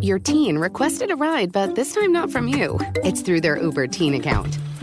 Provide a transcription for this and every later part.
Your teen requested a ride, but this time not from you. It's through their Uber teen account.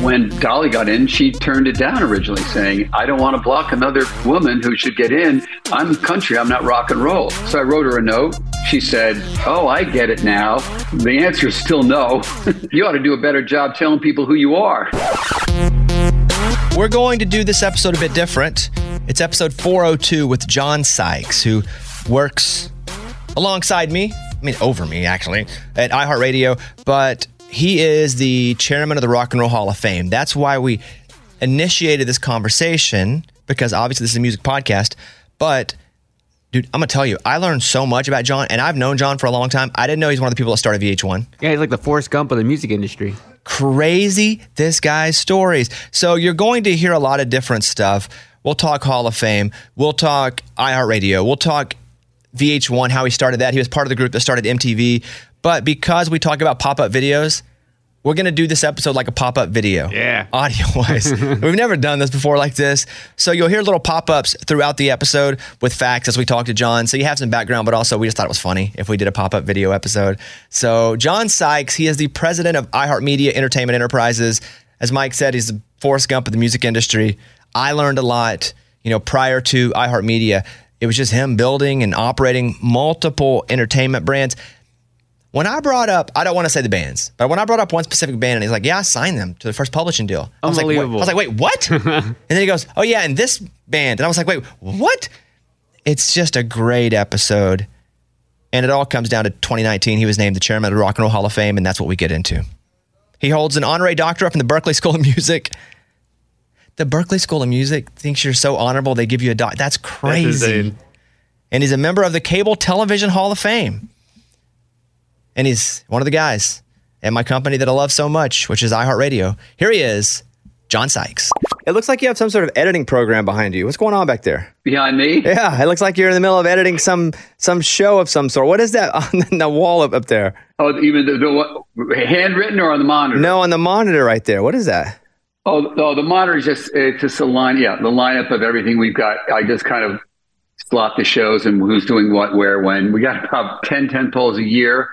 When Dolly got in, she turned it down originally, saying, I don't want to block another woman who should get in. I'm country, I'm not rock and roll. So I wrote her a note. She said, Oh, I get it now. The answer is still no. you ought to do a better job telling people who you are. We're going to do this episode a bit different. It's episode 402 with John Sykes, who works alongside me, I mean, over me actually, at iHeartRadio, but he is the chairman of the Rock and Roll Hall of Fame. That's why we initiated this conversation, because obviously this is a music podcast, but dude, I'm gonna tell you, I learned so much about John, and I've known John for a long time. I didn't know he's one of the people that started VH1 Yeah, he's like the Forrest Gump of the music industry. crazy this guy's stories. So you're going to hear a lot of different stuff. We'll talk Hall of Fame. We'll talk iHeartRadio. We'll talk VH1, how he started that. He was part of the group that started MTV. But because we talk about pop up videos, we're going to do this episode like a pop up video. Yeah. Audio wise. We've never done this before like this. So you'll hear little pop ups throughout the episode with facts as we talk to John. So you have some background, but also we just thought it was funny if we did a pop up video episode. So John Sykes, he is the president of iHeartMedia Entertainment Enterprises. As Mike said, he's the Forrest Gump of the music industry. I learned a lot, you know, prior to iHeartMedia. It was just him building and operating multiple entertainment brands. When I brought up, I don't want to say the bands, but when I brought up one specific band and he's like, yeah, I signed them to the first publishing deal. I was like, wait- Unbelievable. I was like, wait, what? and then he goes, oh yeah, and this band. And I was like, wait, what? It's just a great episode. And it all comes down to 2019. He was named the chairman of the Rock and Roll Hall of Fame, and that's what we get into. He holds an honorary doctorate from the Berklee School of Music. The Berklee School of Music thinks you're so honorable, they give you a doc. That's crazy. insane. and he's a member of the Cable Television Hall of Fame. And he's one of the guys at my company that I love so much, which is iHeartRadio. Here he is, John Sykes. It looks like you have some sort of editing program behind you. What's going on back there? Behind me? Yeah, it looks like you're in the middle of editing some some show of some sort. What is that on the wall up, up there? Oh, even the, the what, handwritten or on the monitor? No, on the monitor right there. What is that? Oh, oh, the monitor is just it's just a line. Yeah, the lineup of everything we've got. I just kind of slot the shows and who's doing what, where, when. We got about 10 tent poles a year.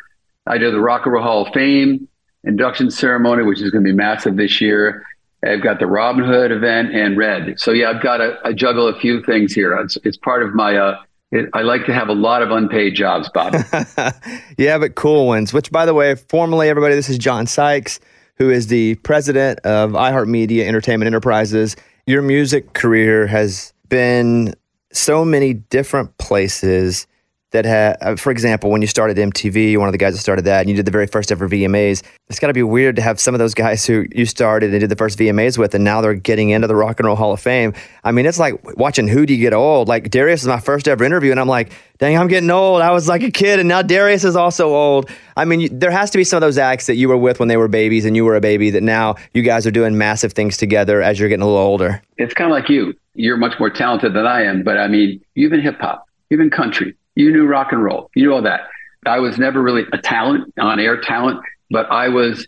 I do the Rock and Roll Hall of Fame induction ceremony, which is going to be massive this year. I've got the Robin Hood event and Red. So yeah, I've got to I juggle a few things here. It's, it's part of my. Uh, it, I like to have a lot of unpaid jobs, Bob. yeah, but cool ones. Which, by the way, formally, everybody, this is John Sykes, who is the president of iHeartMedia Entertainment Enterprises. Your music career has been so many different places that have, uh, for example, when you started MTV, you're one of the guys that started that, and you did the very first ever VMAs. It's got to be weird to have some of those guys who you started and did the first VMAs with, and now they're getting into the Rock and Roll Hall of Fame. I mean, it's like watching Who Do You get old. Like Darius is my first ever interview, and I'm like, dang, I'm getting old. I was like a kid, and now Darius is also old. I mean, there has to be some of those acts that you were with when they were babies, and you were a baby. That now you guys are doing massive things together as you're getting a little older. it's kind of like you. You're much more talented than I am, but I mean, you've hip hop, you've country, You knew rock and roll. You knew all that. I was never really a talent, on air talent, but I was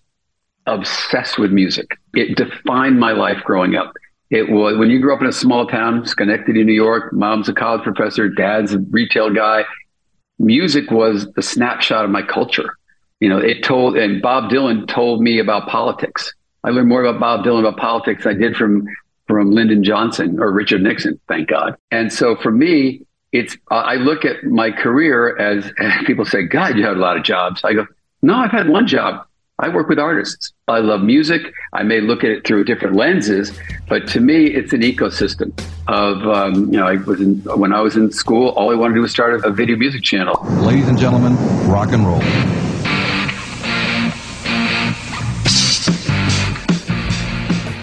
obsessed with music. It defined my life growing up. It was when you grew up in a small town, Schenectady, New York, mom's a college professor, dad's a retail guy. Music was the snapshot of my culture. You know, it told, and Bob Dylan told me about politics. I learned more about Bob Dylan about politics I did from from Lyndon Johnson or Richard Nixon, thank God. And so for me, it's I look at my career as, as people say, God, you had a lot of jobs. I go, no, I've had one job. I work with artists. I love music. I may look at it through different lenses, but to me, it's an ecosystem of, um, you know, I was in, when I was in school, all I wanted to do was start a, a video music channel. Ladies and gentlemen, rock and roll.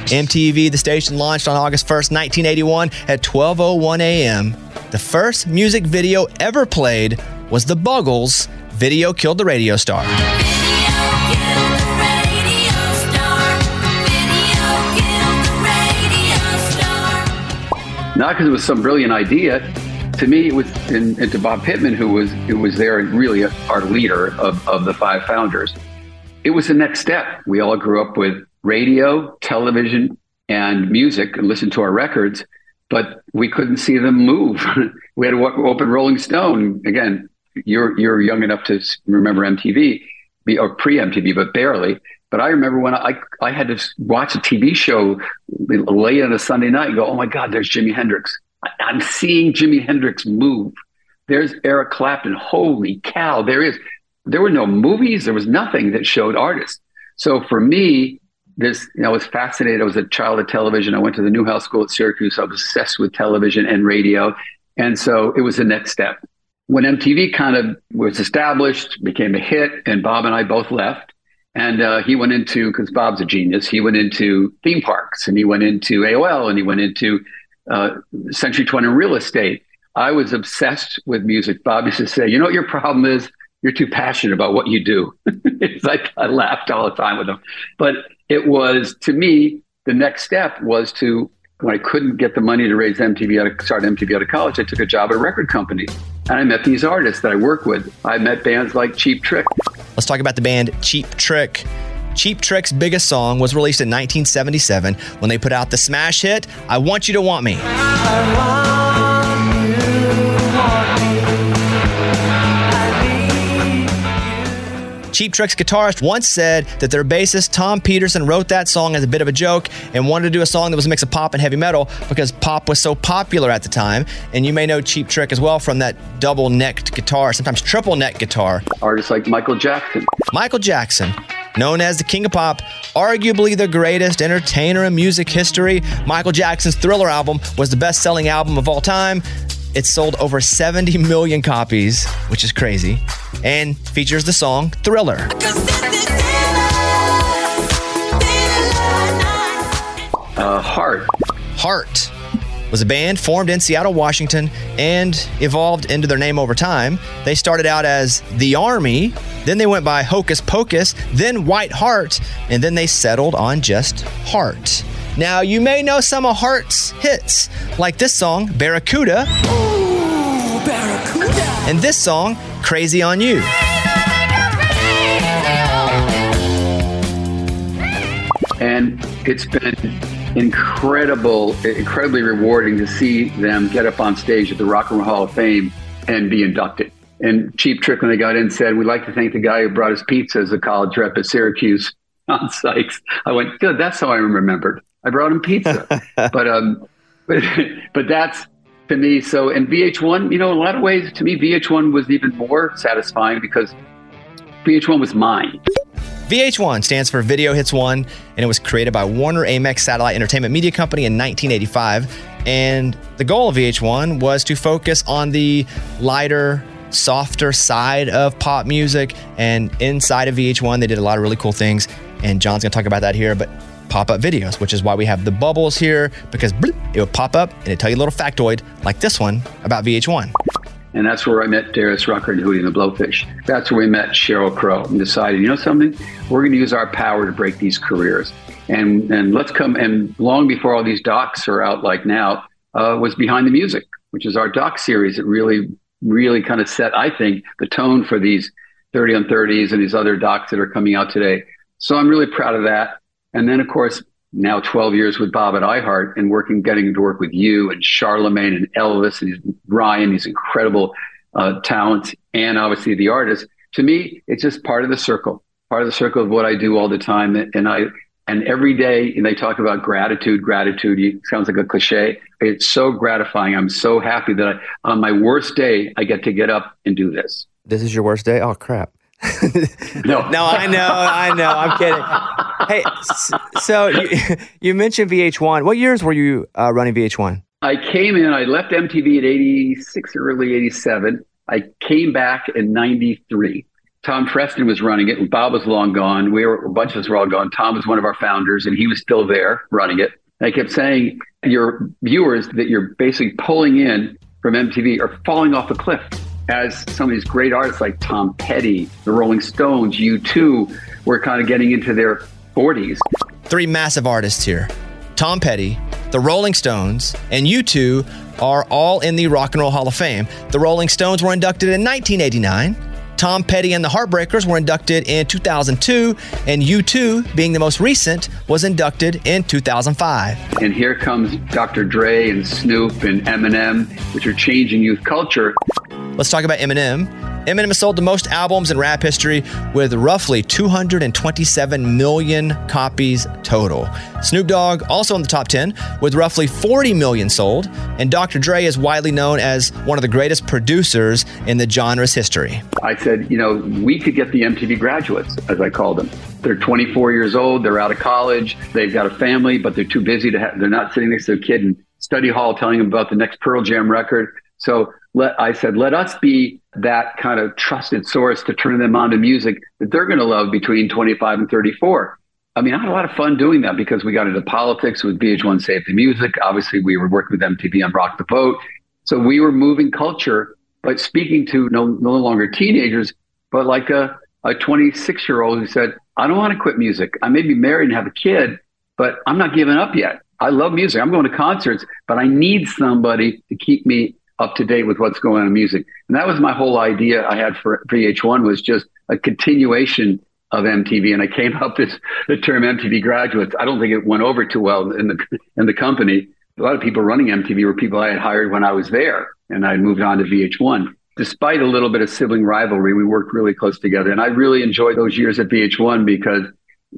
MTV, the station launched on August 1st, 1981 at 12:01 a.m. The first music video ever played was The Buggles' Video Killed the Radio Star. Not because it was some brilliant idea. To me, it was, and, and to Bob Pittman, who was who was there and really our leader of, of the five founders. It was the next step. We all grew up with radio, television, and music and listened to our records, but we couldn't see them move. we had to open Rolling Stone. Again, you're you're young enough to remember MTV, or pre MTV, but barely. But I remember when I I had to watch a TV show late on a Sunday night and go, oh my God, there's Jimi Hendrix. I'm seeing Jimi Hendrix move. There's Eric Clapton. Holy cow, there is. There were no movies. There was nothing that showed artists. So for me, this, you know, I was fascinated. I was a child of television. I went to the Newhouse School at Syracuse. I was obsessed with television and radio. And so it was the next step. When MTV kind of was established, became a hit, and Bob and I both left. And uh, he went into, because Bob's a genius, he went into theme parks and he went into AOL and he went into uh, Century 20 real estate. I was obsessed with music. Bob used to say, you know what your problem is? You're too passionate about what you do. it's like I laughed all the time with him. But it was, to me, the next step was to, when I couldn't get the money to raise MTV out of, start MTV out of college, I took a job at a record company. And I met these artists that I work with. I met bands like Cheap Trick, Let's talk about the band Cheap Trick. Cheap Trick's biggest song was released in 1977 when they put out the smash hit, I Want You to Want Me. Cheap Trick's guitarist once said that their bassist Tom Petersson wrote that song as a bit of a joke and wanted to do a song that was a mix of pop and heavy metal because pop was so popular at the time. And you may know Cheap Trick as well from that double necked guitar, sometimes triple neck guitar. Artists like Michael Jackson. Michael Jackson. Known as the King of Pop, arguably the greatest entertainer in music history, Michael Jackson's Thriller album was the best selling album of all time. It sold over 70 million copies, which is crazy, and features the song Thriller. Uh, Heart. Heart was a band formed in Seattle, Washington, and evolved into their name over time. They started out as The Army, then they went by Hocus Pocus, then White Heart, and then they settled on just Heart. Now, you may know some of Heart's hits, like this song, Barracuda. Ooh, Barracuda. And this song, Crazy on You. And it's been incredible, incredibly rewarding to see them get up on stage at the Rock and Roll Hall of Fame and be inducted. And Cheap Trick, when they got in, said, We'd like to thank the guy who brought us pizza as a college rep at Syracuse on Sykes. I went, Good, that's how I remembered. I brought him pizza. but, um, but, but that's to me. So, and VH1, you know, in a lot of ways, to me, VH1 was even more satisfying because VH1 was mine. VH1 stands for Video Hits One, and it was created by Warner Amex Satellite Entertainment Media Company in 1985. And the goal of VH1 was to focus on the lighter, softer side of pop music. And inside of VH1, they did a lot of really cool things. And John's going to talk about that here. But pop up videos, which is why we have the bubbles here because it would pop up and it'd tell you a little factoid like this one about VH1. And that's where I met Darius Rucker and Hootie and the Blowfish. That's where we met Sheryl Crow and decided, you know something? We're going to use our power to break these careers. And, and let's come, and long before all these docs are out like now, uh, was Behind the Music, which is our doc series that really really kind of set, I think, the tone for these 30 on 30s and these other docs that are coming out today. So I'm really proud of that. And then, of course, now 12 years with Bob at iHeart and working, getting to work with you and Charlemagne and Elvis and Ryan, these incredible uh, talents, and obviously the artists. To me, it's just part of the circle, part of the circle of what I do all the time. And I, and every day, and they talk about gratitude, gratitude. It sounds like a cliche. It's so gratifying. I'm so happy that I, on my worst day, I get to get up and do this. This is your worst day? Oh, crap. No, no, I know, I know. I'm kidding. Hey, so you, you mentioned VH1. What years were you uh, running VH1? I came in. I left MTV at 86, early 87. I came back in 93. Tom Preston was running it. Bob was long gone. We were a bunch of us were all gone. Tom was one of our founders, and he was still there running it. And I kept saying, your viewers that you're basically pulling in from MTV are falling off a cliff. As some of these great artists like Tom Petty, the Rolling Stones, U2 were kind of getting into their 40s. Three massive artists here Tom Petty, the Rolling Stones, and U2 are all in the Rock and Roll Hall of Fame. The Rolling Stones were inducted in 1989. Tom Petty and the Heartbreakers were inducted in 2002, and U2, being the most recent, was inducted in 2005. And here comes Dr. Dre and Snoop and Eminem, which are changing youth culture. Let's talk about Eminem. Eminem has sold the most albums in rap history with roughly 227 million copies total. Snoop Dogg also in the top 10 with roughly 40 million sold, and Dr. Dre is widely known as one of the greatest producers in the genre's history. I said, you know, we could get the MTV graduates, as I call them. They're 24 years old, they're out of college, they've got a family, but they're too busy to have, they're not sitting next to a kid in study hall telling them about the next Pearl Jam record. So let, I said, let us be that kind of trusted source to turn them on to music that they're going to love between 25 and 34. I mean, I had a lot of fun doing that because we got into politics with VH1 Save the Music. Obviously, we were working with MTV on Rock the Vote. So we were moving culture, but speaking to no, no longer teenagers, but like a, a 26 year old who said, I don't want to quit music. I may be married and have a kid, but I'm not giving up yet. I love music. I'm going to concerts, but I need somebody to keep me up to date with what's going on in music. And that was my whole idea I had for VH1 was just a continuation of MTV. And I came up with the term MTV graduates. I don't think it went over too well in the in the company. A lot of people running MTV were people I had hired when I was there, and I moved on to VH1. Despite a little bit of sibling rivalry, we worked really close together, and I really enjoyed those years at VH1 because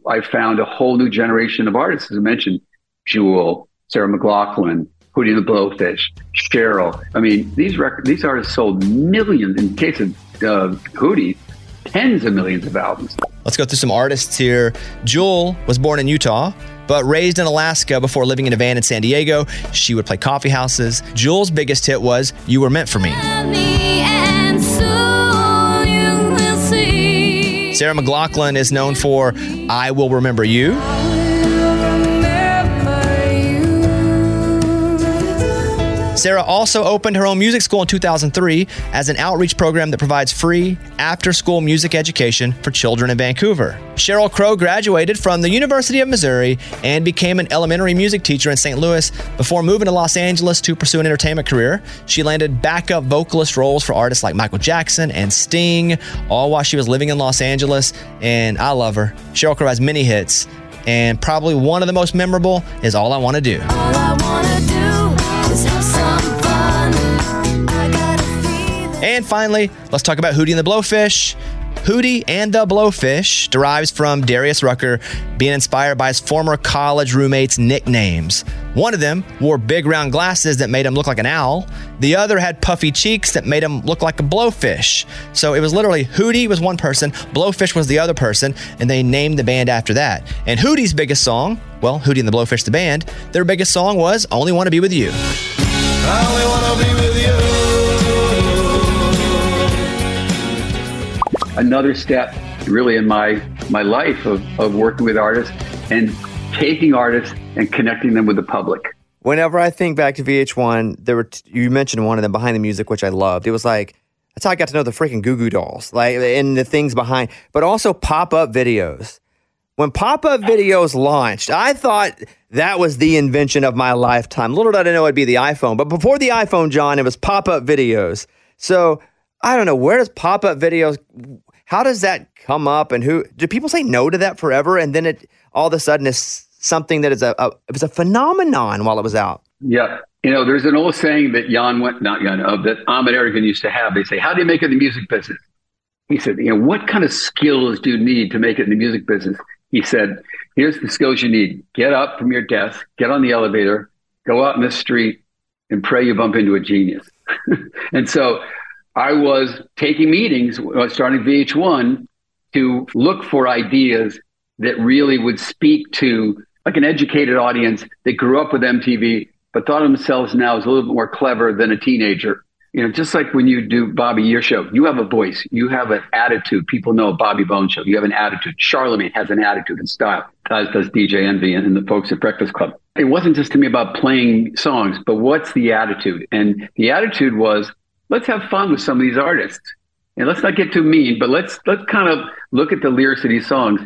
I found a whole new generation of artists, as I mentioned, Jewel, Sarah McLachlan, Hootie the Blowfish, Sheryl. I mean, these records, these artists sold millions. In case of uh, Hootie, tens of millions of albums. Let's go through some artists here. Jewel was born in Utah, but raised in Alaska before living in a van in San Diego. She would play coffee houses. Jewel's biggest hit was You Were Meant for Me. Sarah McLachlan is known for I Will Remember You. Sarah also opened her own music school in 2003 as an outreach program that provides free after school music education for children in Vancouver. Sheryl Crow graduated from the University of Missouri and became an elementary music teacher in St. Louis before moving to Los Angeles to pursue an entertainment career. She landed backup vocalist roles for artists like Michael Jackson and Sting, all while she was living in Los Angeles. And I love her. Sheryl Crow has many hits, and probably one of the most memorable is All I Want to Do. And finally, let's talk about Hootie and the Blowfish. Hootie and the Blowfish derives from Darius Rucker being inspired by his former college roommates' nicknames. One of them wore big round glasses that made him look like an owl. The other had puffy cheeks that made him look like a blowfish. So it was literally Hootie was one person, Blowfish was the other person, and they named the band after that. And Hootie's biggest song, well, Hootie and the Blowfish, the band, their biggest song was Only Wanna Be With You. Another step really in my my life of, of working with artists and taking artists and connecting them with the public. Whenever I think back to VH1, there were t- you mentioned one of them behind the music, which I loved. It was like that's how I got to know the freaking Goo Goo Dolls, like and the things behind, but also pop up videos. When pop up videos launched, I thought that was the invention of my lifetime. Little did I know it'd be the iPhone, but before the iPhone, John, it was pop up videos. So I don't know where does pop up videos. How does that come up, and who do people say no to that forever, and then it all of a sudden is something that is a, a it was a phenomenon while it was out. Yeah. You know, there's an old saying that Jan went not Jan uh, that Ahmet Ertegun used to have. They say, "How do you make it in the music business?" He said, "You know, what kind of skills do you need to make it in the music business?" He said, "Here's the skills you need: get up from your desk, get on the elevator, go out in the street, and pray you bump into a genius." and so, I was taking meetings, uh, starting VH1, to look for ideas that really would speak to like an educated audience that grew up with MTV, but thought of themselves now as a little bit more clever than a teenager. You know, just like when you do Bobby, your show, you have a voice, you have an attitude. People know Bobby Bone show. You have an attitude. Charlemagne has an attitude and style, as does DJ Envy and, and the folks at Breakfast Club. It wasn't just to me about playing songs, but what's the attitude? And the attitude was, let's have fun with some of these artists. And let's not get too mean, but let's let's kind of look at the lyrics of these songs.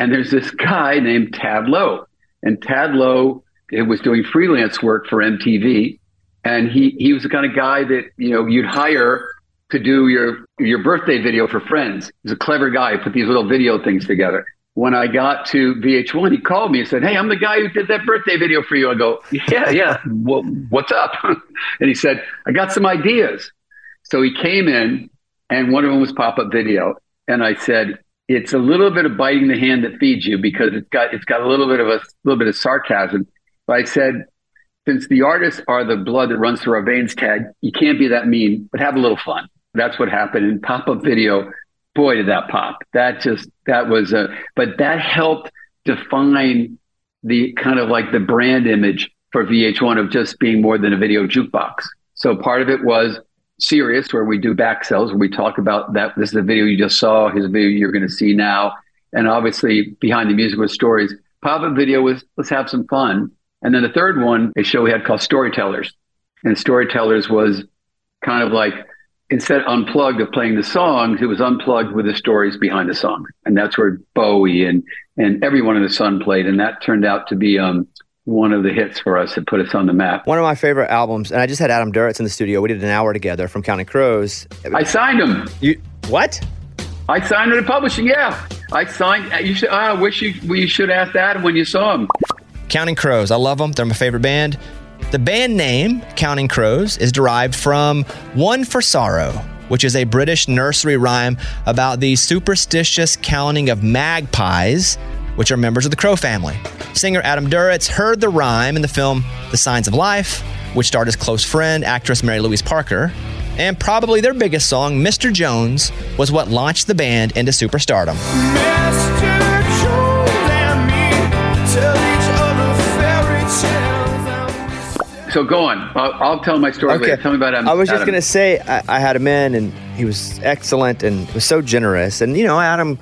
And there's this guy named Tad Low and Tad Low was doing freelance work for MTV, and he he was the kind of guy that you know you'd hire to do your your birthday video for friends. He's a clever guy. He put these little video things together. When I got to VH1, he called me and said, "Hey, I'm the guy who did that birthday video for you." I go, "Yeah, yeah. well, what's up?" and he said, "I got some ideas." So he came in, and one of them was pop up video, and I said, it's a little bit of biting the hand that feeds you because it's got it's got a little bit of a little bit of sarcasm. But I said, since the artists are the blood that runs through our veins, Ted, you can't be that mean, but have a little fun. That's what happened in pop up video. Boy, did that pop! That just that was a but that helped define the kind of like the brand image for VH1 of just being more than a video jukebox. So part of it was Sirius, where we do back cells, where we talk about that. This is the video you just saw. Here's a video you're going to see now. And obviously, behind the music was stories. Pop up video was let's have some fun. And then the third one, a show we had called Storytellers. And Storytellers was kind of like instead unplugged of playing the songs, it was unplugged with the stories behind the song. And that's where Bowie and and everyone in the Sun played. And that turned out to be um, one of the hits for us that put us on the map. One of my favorite albums, and I just had Adam Duritz in the studio. We did an hour together from Counting Crows. I signed him. You what? I signed him to publishing. Yeah, I signed. You should. I wish you. We should ask Adam when you saw him. Counting Crows. I love them. They're my favorite band. The band name Counting Crows is derived from One for Sorrow, which is a British nursery rhyme about the superstitious counting of magpies which are members of the Crow family. Singer Adam Duritz heard the rhyme in the film The Signs of Life, which starred his close friend, actress Mary Louise Parker. And probably their biggest song, Mr. Jones, was what launched the band into superstardom. So go on. I'll, I'll, tell my story okay. later. Tell me about Adam. I was just going to say, I, I, had him in, and he was excellent and was so generous. And you know, Adam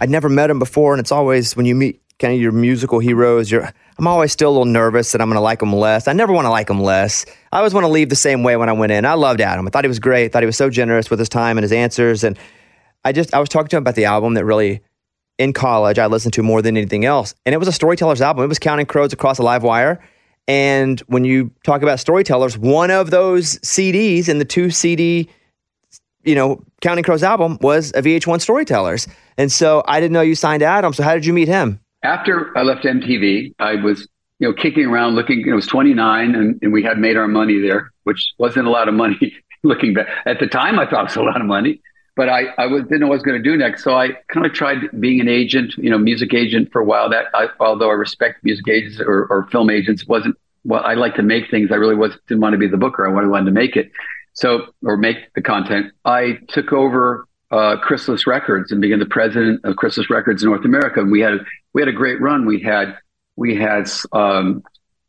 I'd never met him before, and it's always when you meet kind of your musical heroes, you're I'm always still a little nervous that I'm going to like them less. I never want to like them less. I always want to leave the same way when I went in. I loved Adam. I thought he was great. I thought he was so generous with his time and his answers. And I just I was talking to him about the album that really in college I listened to more than anything else, and it was a storyteller's album. It was Counting Crows across a live wire. And when you talk about storytellers, one of those CDs in the two CD you know, Counting Crows album was a VH1 Storytellers. And so I didn't know you signed Adam. So how did you meet him? After I left MTV, I was, you know, kicking around looking, it was 29 and, and we had made our money there, which wasn't a lot of money looking back. At the time, I thought it was a lot of money, but I, I was, didn't know what I was going to do next. So I kind of tried being an agent, you know, music agent for a while that I, although I respect music agents or, or film agents, wasn't well, I like to make things. I really was didn't want to be the booker. I wanted to make it. So, or make the content. I took over uh, Chrysalis Records and became the president of Chrysalis Records in North America. And we had we had a great run. We had we had um,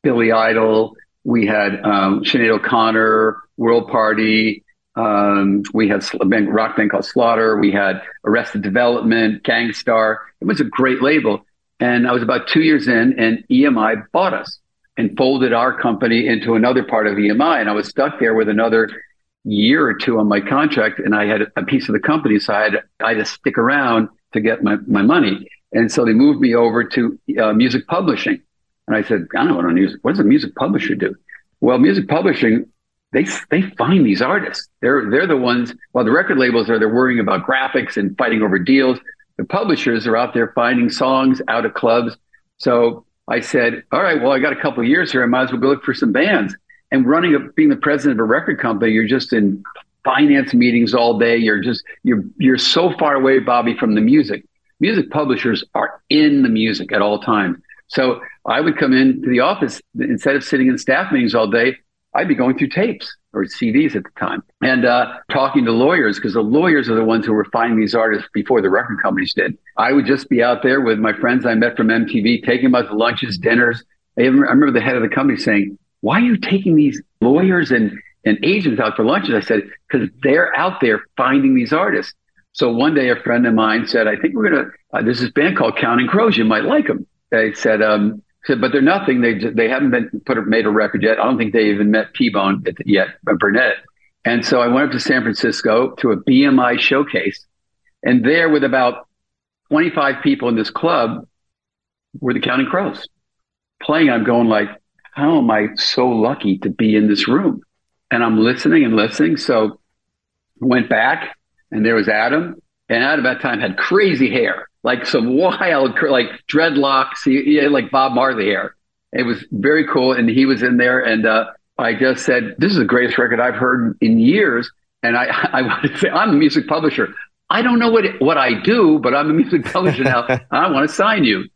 Billy Idol, we had um, Sinead O'Connor, World Party. Um, we had a band, rock band called Slaughter. We had Arrested Development, Gang Starr. It was a great label. And I was about two years in, and EMI bought us and folded our company into another part of EMI. And I was stuck there with another year or two on my contract and I had a piece of the company. So I had, I had to stick around to get my, my money. And so they moved me over to uh, music publishing. And I said, I don't know what, music, what does a music publisher do? Well, music publishing they they find these artists. They're they're the ones. While the record labels are they're worrying about graphics and fighting over deals, the publishers are out there finding songs out of clubs. So I said, all right, well, I got a couple years here. I might as well go look for some bands. And running a, being the president of a record company, you're just in finance meetings all day. You're just you're you're so far away, Bobby, from the music. Music publishers are in the music at all times. So I would come into the office instead of sitting in staff meetings all day. I'd be going through tapes or CDs at the time and uh, talking to lawyers because the lawyers are the ones who were finding these artists before the record companies did. I would just be out there with my friends I met from MTV, taking them out to lunches, dinners. I remember the head of the company saying, "Why are you taking these lawyers and and agents out for lunches?" I said, "Because they're out there finding these artists." So one day, a friend of mine said, "I think we're gonna. Uh, there's this band called Counting Crows. You might like them." They said, um, said, but they're nothing. They they haven't been put made a record yet. I don't think they even met T Bone yet, Burnett. And so I went up to San Francisco to a BMI showcase, and there with about 25 people in this club were the Counting Crows playing. I'm going like, how am I so lucky to be in this room? And I'm listening and listening. So went back, and there was Adam, and Adam at that time had crazy hair like some wild, like dreadlocks, he, had like Bob Marley hair. It was very cool, and he was in there, and uh, I just said, "This is the greatest record I've heard in years." And I, I want to say, I'm a music publisher. I don't know what what I do, but I'm a music publisher now. I want to sign you.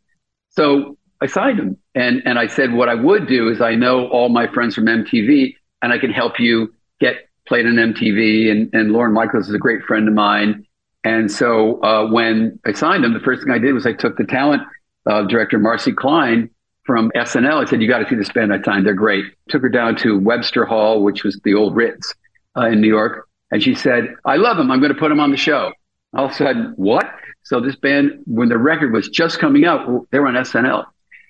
So I signed him, and and I said, what I would do is I know all my friends from MTV, and I can help you get played on MTV. And and Lorne Michaels is a great friend of mine, and so uh, when I signed him, the first thing I did was I took the talent uh, director, Marci Klein, from SNL. I said, You got to see this band I signed. They're great. Took her down to Webster Hall, which was the old Ritz uh, in New York. And she said, I love them. I'm going to put them on the show. All of a sudden, what? So this band, when the record was just coming out, they were on SNL.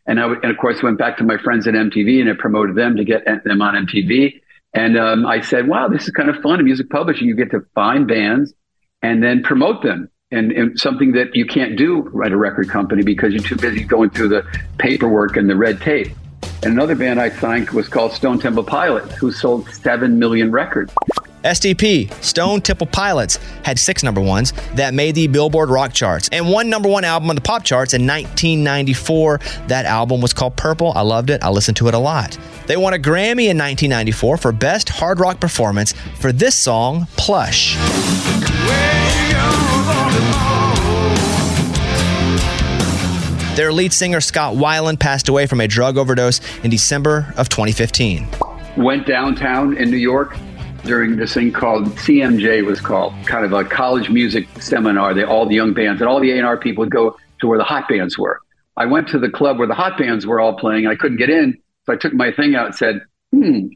And I and of course went back to my friends at MTV and I promoted them to get them on MTV. And um, I said, wow, this is kind of fun. Music publishing, you get to find bands and then promote them. And, and, something that you can't do at a record company because you're too busy going through the paperwork and the red tape. And another band I signed was called Stone Temple Pilots, who sold 7 million records. STP, Stone Temple Pilots, had six number ones that made the Billboard rock charts and one number one album on the pop charts in 1994. That album was called Purple. I loved it. I listened to it a lot. They won a Grammy in 1994 for Best Hard Rock Performance for this song, Plush. Their lead singer, Scott Weiland, passed away from a drug overdose in December of 2015. Went downtown in New York during this thing called CMJ was called, kind of a college music seminar. They all the young bands and all the A&R people would go to where the hot bands were. I went to the club where the hot bands were all playing I couldn't get in. So I took my thing out and said, hmm,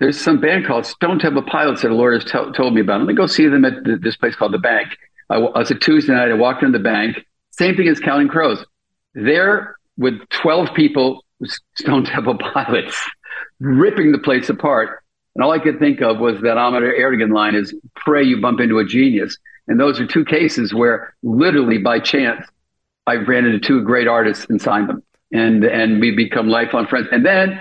there's some band called Stone Temple Pilots that a lawyer t- told me about. Let me go see them at this place called The Bank. I, I was a Tuesday night. I walked in the bank. Same thing as Counting Crows there with 12 people, Stone Temple pilots, ripping the place apart. And all I could think of was that Ahmet Ertegun line is pray you bump into a genius. And those are two cases where literally by chance, I ran into two great artists and signed them. And, and we become lifelong friends. And then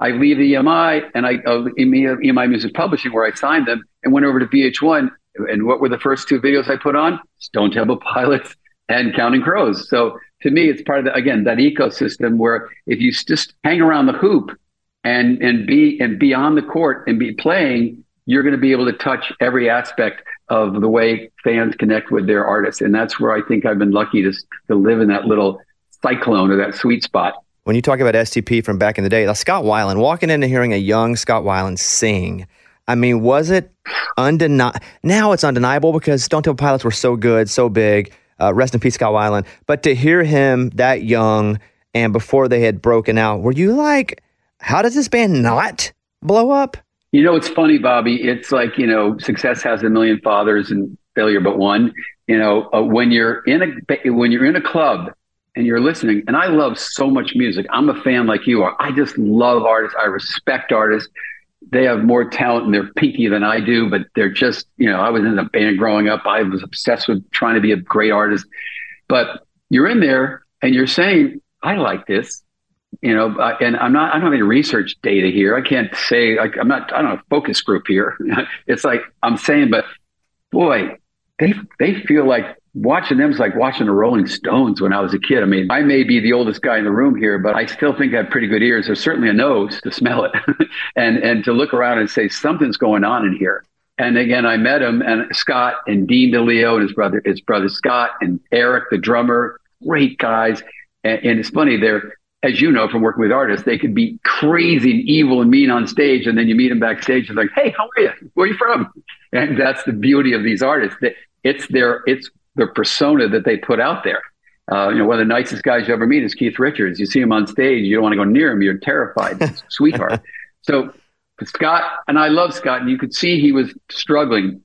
I leave the EMI and I, uh, EMI Music Publishing where I signed them and went over to VH1. And what were the first two videos I put on? Stone Temple Pilots and Counting Crows. So to me, it's part of the, again that ecosystem where if you just hang around the hoop and and be and be on the court and be playing, you're going to be able to touch every aspect of the way fans connect with their artists, and that's where I think I've been lucky to to live in that little cyclone or that sweet spot. When you talk about STP from back in the day, Scott Weiland, walking into hearing a young Scott Weiland sing. I mean, was it undeniable? Now it's undeniable because Stone Temple Pilots were so good, so big. Uh, rest in peace, Scott Weiland. But to hear him that young and before they had broken out, were you like, how does this band not blow up? You know, it's funny, Bobby. It's like, you know, success has a million fathers and failure but one. You know, uh, when you're in a when you're in a club and you're listening, and I love so much music. I'm a fan like you are. I just love artists. I respect artists they have more talent and they're peaky than I do, but they're just, you know, I was in a band growing up. I was obsessed with trying to be a great artist. But you're in there and you're saying, I like this. You know, uh, and I'm not, I don't have any research data here. I can't say, like, I'm not, I don't know, a focus group here. it's like I'm saying, but boy, they they feel like watching them is like watching the Rolling Stones when I was a kid. I mean, I may be the oldest guy in the room here, but I still think I have pretty good ears. There's certainly a nose to smell it, and and to look around and say something's going on in here. And again, I met him and Scott and Dean DeLeo and his brother, his brother Scott and Eric, the drummer, great guys. And, and it's funny, they're as you know from working with artists, they could be crazy and evil and mean on stage, and then you meet them backstage and like, "Hey, how are you? Where are you from?" And that's the beauty of these artists. It's their it's their persona that they put out there. Uh, you know, one of the nicest guys you ever meet is Keith Richards. You see him on stage, you don't want to go near him. You're terrified, sweetheart. So Scott, and I love Scott, and you could see he was struggling.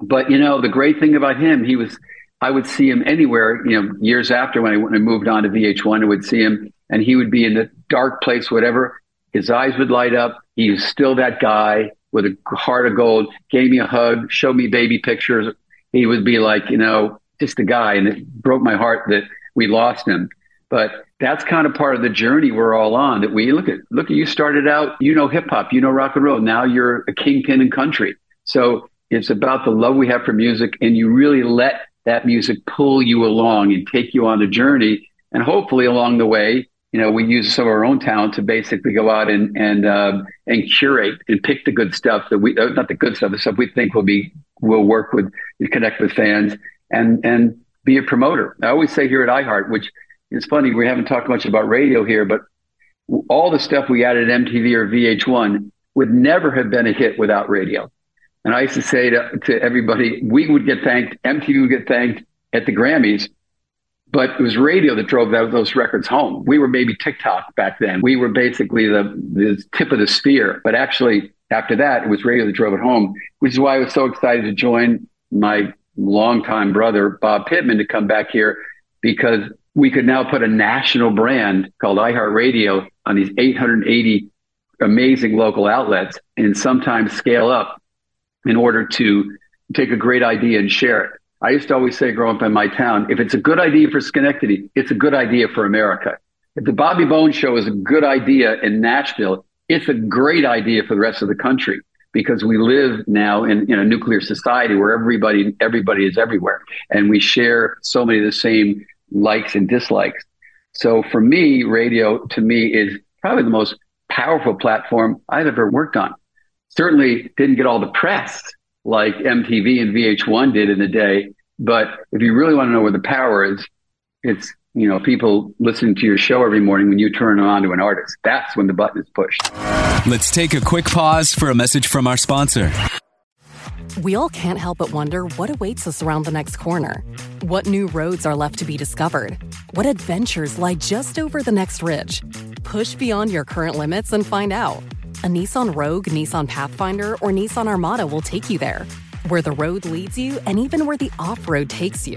But you know, the great thing about him, he was. I would see him anywhere. You know, years after when I, when I moved on to VH1, I would see him, and he would be in the dark place, whatever. His eyes would light up. He was still that guy with a heart of gold. Gave me a hug, showed me baby pictures he would be like, you know, just a guy. And it broke my heart that we lost him. But that's kind of part of the journey we're all on that we look at, look at you started out, you know, hip hop, you know, rock and roll. Now you're a kingpin in country. So it's about the love we have for music and you really let that music pull you along and take you on a journey. And hopefully along the way, you know, we use some of our own talent to basically go out and and uh, and curate and pick the good stuff that we uh, not the good stuff, the stuff we think will be will work with, connect with fans, and and be a promoter. I always say here at iHeart, which is funny, we haven't talked much about radio here, but all the stuff we added MTV or VH1 would never have been a hit without radio. And I used to say to, to everybody, we would get thanked, MTV would get thanked at the Grammys, but it was radio that drove that, those records home. We were maybe TikTok back then. We were basically the, the tip of the spear, but actually after that, it was radio that drove it home, which is why I was so excited to join my longtime brother, Bob Pittman, to come back here because we could now put a national brand called iHeartRadio on these 880 amazing local outlets and sometimes scale up in order to take a great idea and share it. I used to always say growing up in my town, if it's a good idea for Schenectady, it's a good idea for America. If the Bobby Bones show is a good idea in Nashville, it's a great idea for the rest of the country because we live now in, in a nuclear society where everybody everybody is everywhere and we share so many of the same likes and dislikes. So for me, radio to me is probably the most powerful platform I've ever worked on. Certainly didn't get all the press like MTV and VH1 did in the day, but if you really want to know where the power is, it's you know, people listening to your show every morning when you turn on to an artist. That's when the button is pushed. Let's take a quick pause for a message from our sponsor. We all can't help but wonder what awaits us around the next corner. What new roads are left to be discovered? What adventures lie just over the next ridge? Push beyond your current limits and find out. A Nissan Rogue, Nissan Pathfinder, or Nissan Armada will take you there. Where the road leads you, and even where the off road takes you.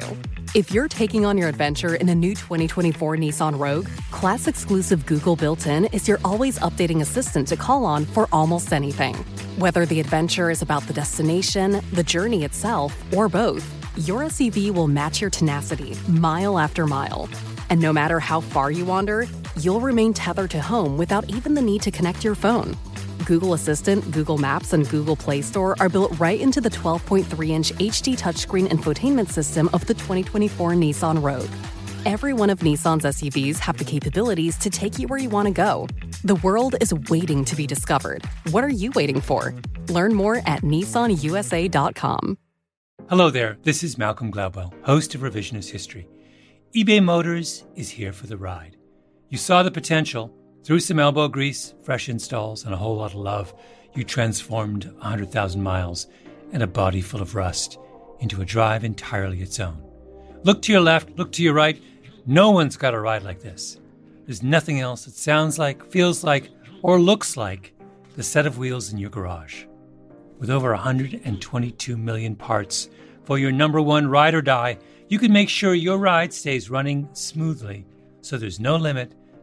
If you're taking on your adventure in a new 2024 Nissan Rogue, class exclusive Google built in is your always updating assistant to call on for almost anything. Whether the adventure is about the destination, the journey itself, or both, your SUV will match your tenacity mile after mile. And no matter how far you wander, you'll remain tethered to home without even the need to connect your phone. Google Assistant, Google Maps, and Google Play Store are built right into the 12.3 inch HD touchscreen infotainment system of the 2024 Nissan Rogue. Every one of Nissan's SUVs have the capabilities to take you where you want to go. The world is waiting to be discovered. What are you waiting for? Learn more at nissanusa.com. Hello there, this is Malcolm Gladwell, host of Revisionist History. eBay Motors is here for the ride. You saw the potential through some elbow grease, fresh installs, and a whole lot of love, you transformed 100,000 miles and a body full of rust into a drive entirely its own. Look to your left, look to your right. No one's got a ride like this. There's nothing else that sounds like, feels like, or looks like the set of wheels in your garage. With over 122 million parts for your number one ride or die, you can make sure your ride stays running smoothly so there's no limit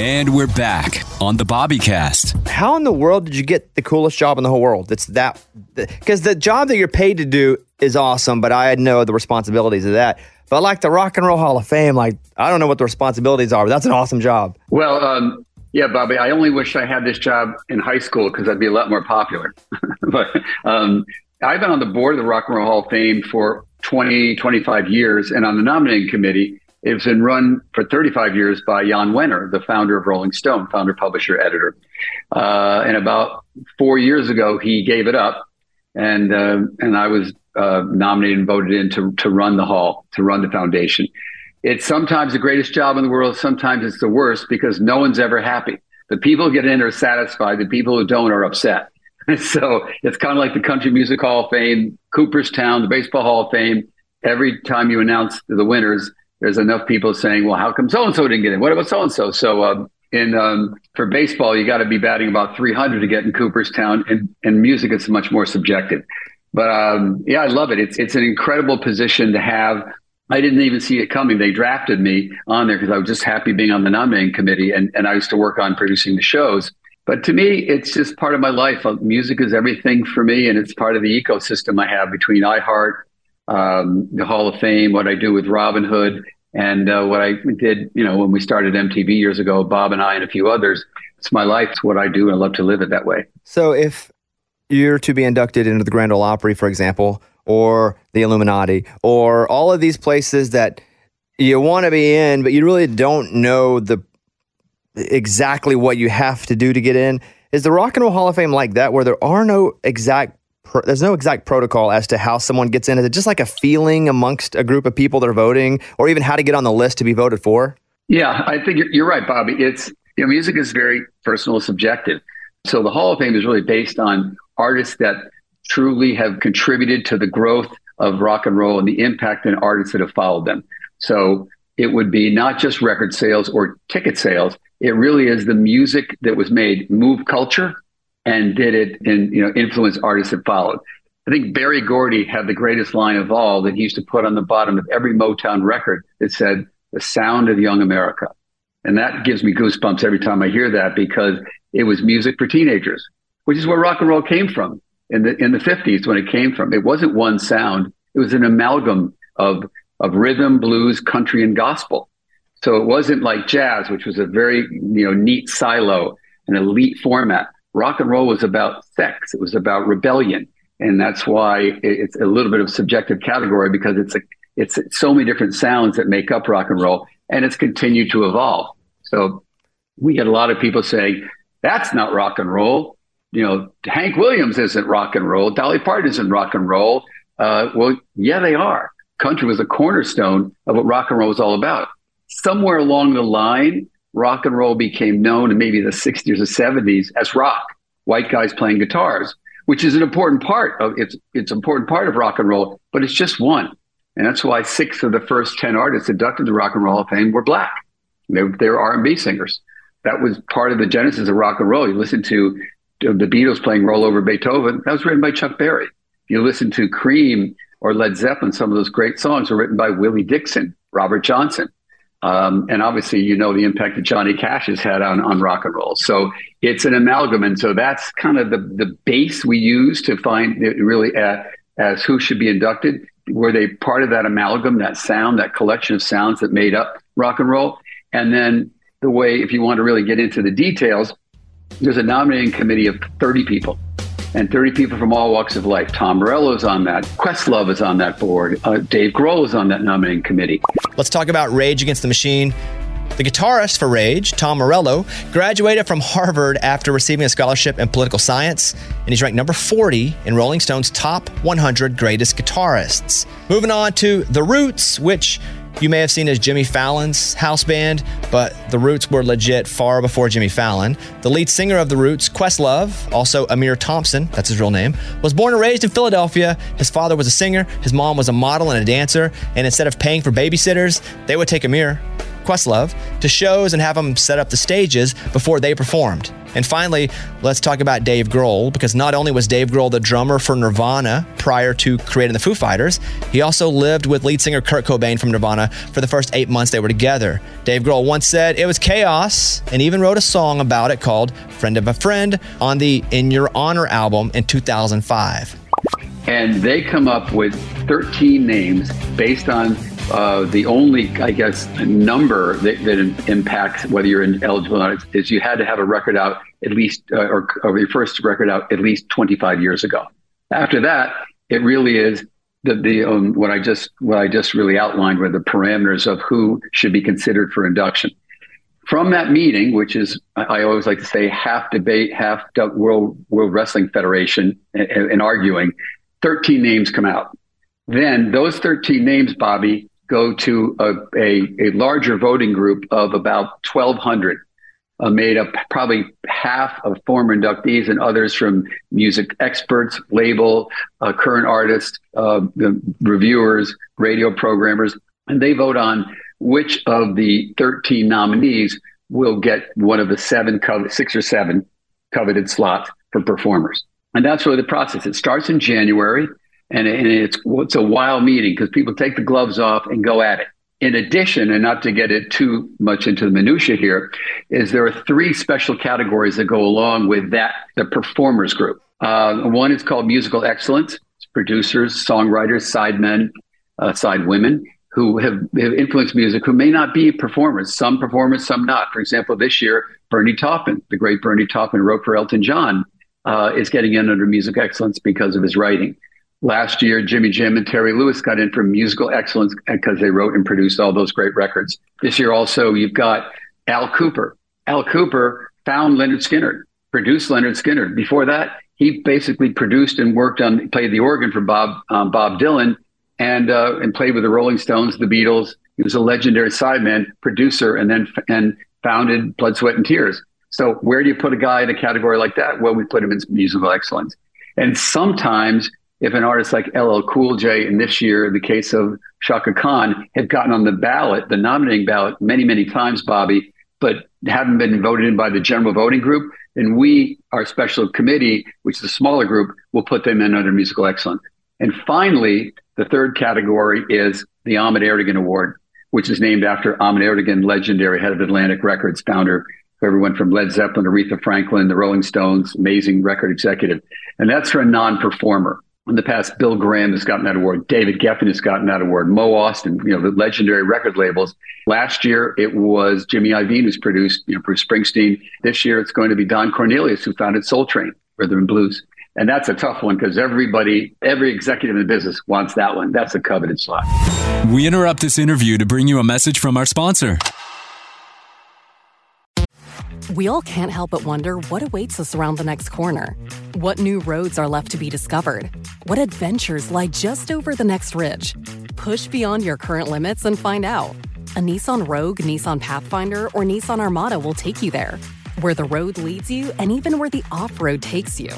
And we're back on the Bobbycast. How in the world did you get the coolest job in the whole world? It's that because the job that you're paid to do is awesome, but I know the responsibilities of that. But like the Rock and Roll Hall of Fame, like I don't know what the responsibilities are, but that's an awesome job. Well, um, yeah, Bobby, I only wish I had this job in high school because I'd be a lot more popular. but um, I've been on the board of the Rock and Roll Hall of Fame for 20, 25 years and on the nominating committee. It's been run for 35 years by Jan Wenner, the founder of Rolling Stone, founder, publisher, editor. Uh, and about four years ago, he gave it up, and uh, and I was uh, nominated and voted in to to run the hall, to run the foundation. It's sometimes the greatest job in the world. Sometimes it's the worst because no one's ever happy. The people who get in are satisfied. The people who don't are upset. so it's kind of like the Country Music Hall of Fame, Cooperstown, the Baseball Hall of Fame. Every time you announce the winners, there's enough people saying, "Well, how come so and so didn't get in? What about so and so?" So, uh, in um, for baseball, you got to be batting about 300 to get in Cooperstown, and and music is much more subjective. But um, yeah, I love it. It's it's an incredible position to have. I didn't even see it coming. They drafted me on there because I was just happy being on the nominating committee, and and I used to work on producing the shows. But to me, it's just part of my life. Music is everything for me, and it's part of the ecosystem I have between iHeart, um, the Hall of Fame, what I do with Robin Hood, and uh, what I did, you know, when we started MTV years ago, Bob and I and a few others. It's my life. It's what I do, and I love to live it that way. So if you're to be inducted into the Grand Ole Opry, for example, or the Illuminati, or all of these places that you want to be in, but you really don't know the exactly what you have to do to get in. Is the Rock and Roll Hall of Fame like that, where there are no exact there's no exact protocol as to how someone gets in. Is it just like a feeling amongst a group of people that are voting, or even how to get on the list to be voted for? Yeah, I think you're, you're right, Bobby. It's you know, music is very personal, subjective. So the Hall of Fame is really based on artists that truly have contributed to the growth of rock and roll and the impact in artists that have followed them. So it would be not just record sales or ticket sales. It really is the music that was made move culture and did it and you know influence artists that followed. I think Berry Gordy had the greatest line of all that he used to put on the bottom of every Motown record that said "The Sound of Young America," and that gives me goosebumps every time I hear that because it was music for teenagers, which is where rock and roll came from in the in the fifties when it came from. It wasn't one sound; it was an amalgam of of rhythm, blues, country, and gospel. So it wasn't like jazz, which was a very you know neat silo, an elite format rock and roll was about sex. It was about rebellion. And that's why it's a little bit of subjective category because it's a, it's so many different sounds that make up rock and roll and it's continued to evolve. So we get a lot of people saying, that's not rock and roll. You know, Hank Williams isn't rock and roll. Dolly Parton isn't rock and roll. Uh, well, yeah, they are. Country was a cornerstone of what rock and roll was all about. Somewhere along the line, rock and roll became known in maybe the 60s or 70s as rock, white guys playing guitars, which is an important part of it's it's important part of rock and roll, but it's just one. And that's why six of the first 10 artists inducted to Rock and Roll of Fame were black. They, they were R&B singers. That was part of the genesis of rock and roll. You listen to the Beatles playing Roll Over Beethoven, that was written by Chuck Berry. You listen to Cream or Led Zeppelin, some of those great songs were written by Willie Dixon, Robert Johnson. Um, and obviously, you know the impact that Johnny Cash has had on, on rock and roll. So it's an amalgam. And so that's kind of the, the base we use to find really at, as who should be inducted. Were they part of that amalgam, that sound, that collection of sounds that made up rock and roll? And then the way, if you want to really get into the details, there's a nominating committee of 30 people. And 30 people from all walks of life. Tom Morello is on that. Questlove is on that board. Uh, Dave Grohl is on that nominating committee. Let's talk about Rage Against the Machine. The guitarist for Rage, Tom Morello, graduated from Harvard after receiving a scholarship in political science, and he's ranked number 40 in Rolling Stone's top 100 greatest guitarists. Moving on to The Roots, which you may have seen as Jimmy Fallon's house band, but The Roots were legit far before Jimmy Fallon. The lead singer of The Roots, Questlove, also Ahmir Thompson, that's his real name, was born and raised in Philadelphia. His father was a singer, his mom was a model and a dancer, and instead of paying for babysitters, they would take Ahmir Questlove to shows and have them set up the stages before they performed. And finally, let's talk about Dave Grohl because not only was Dave Grohl the drummer for Nirvana prior to creating the Foo Fighters, he also lived with lead singer Kurt Cobain from Nirvana for the first eight months they were together. Dave Grohl once said it was chaos and even wrote a song about it called Friend of a Friend on the In Your Honor album in 2005. And they come up with 13 names based on uh, the only, I guess, number that, that, impacts whether you're eligible or not is you had to have a record out at least, uh, or, or your first record out at least 25 years ago. After that, it really is the, the um, what I just what I just really outlined were the parameters of who should be considered for induction. From that meeting, which is I always like to say half debate, half World World Wrestling Federation, and, and arguing, 13 names come out. Then those 13 names, Bobby, go to a, a, a larger voting group of about 1,200, uh, made up probably half of former inductees and others from music experts, label, uh, current artists, uh, reviewers, radio programmers, and they vote on which of the 13 nominees will get one of the seven, co- six or seven coveted slots for performers. And that's really the process. It starts in January and, and it's it's a wild meeting because people take the gloves off and go at it. In addition, and not to get it too much into the minutia here, is there are three special categories that go along with that the performers group. Uh, one is called musical excellence. It's producers, songwriters, sidemen, uh, side women who have, have influenced music who may not be performers. Some performers, some not. For example, this year, Bernie Taupin, the great Bernie Taupin, wrote for Elton John, uh, is getting in under music excellence because of his writing. Last year, Jimmy Jam and Terry Lewis got in for musical excellence because they wrote and produced all those great records. This year, also, you've got Al Kooper. Al Kooper found Lynyrd Skynyrd, produced Lynyrd Skynyrd. Before that, he basically produced and worked on, played the organ for Bob um, Bob Dylan, and uh, and played with the Rolling Stones, the Beatles. He was a legendary sideman, producer, and then and founded Blood, Sweat, and Tears. So where do you put a guy in a category like that? Well, we put him in musical excellence. And sometimes if an artist like LL Cool J, in this year, the case of Chaka Khan, had gotten on the ballot, the nominating ballot, many, many times, Bobby, but haven't been voted in by the general voting group, then we, our special committee, which is a smaller group, will put them in under musical excellence. And finally, the third category is the Ahmet Ertegun Award, which is named after Ahmet Ertegun, legendary head of Atlantic Records, founder of everyone from Led Zeppelin, Aretha Franklin, the Rolling Stones, amazing record executive. And that's for a non-performer in the past, Bill Graham has gotten that award. David Geffen has gotten that award. Mo Ostin, you know, the legendary record labels. Last year, it was Jimmy Iovine who's produced, you know, Bruce Springsteen. This year, it's going to be Don Cornelius who founded Soul Train, Rhythm and Blues. And that's a tough one because everybody, every executive in the business wants that one. That's a coveted slot. We interrupt this interview to bring you a message from our sponsor. We all can't help but wonder what awaits us around the next corner. What new roads are left to be discovered? What adventures lie just over the next ridge? Push beyond your current limits and find out. A Nissan Rogue, Nissan Pathfinder, or Nissan Armada will take you there. Where the road leads you, and even where the off road takes you.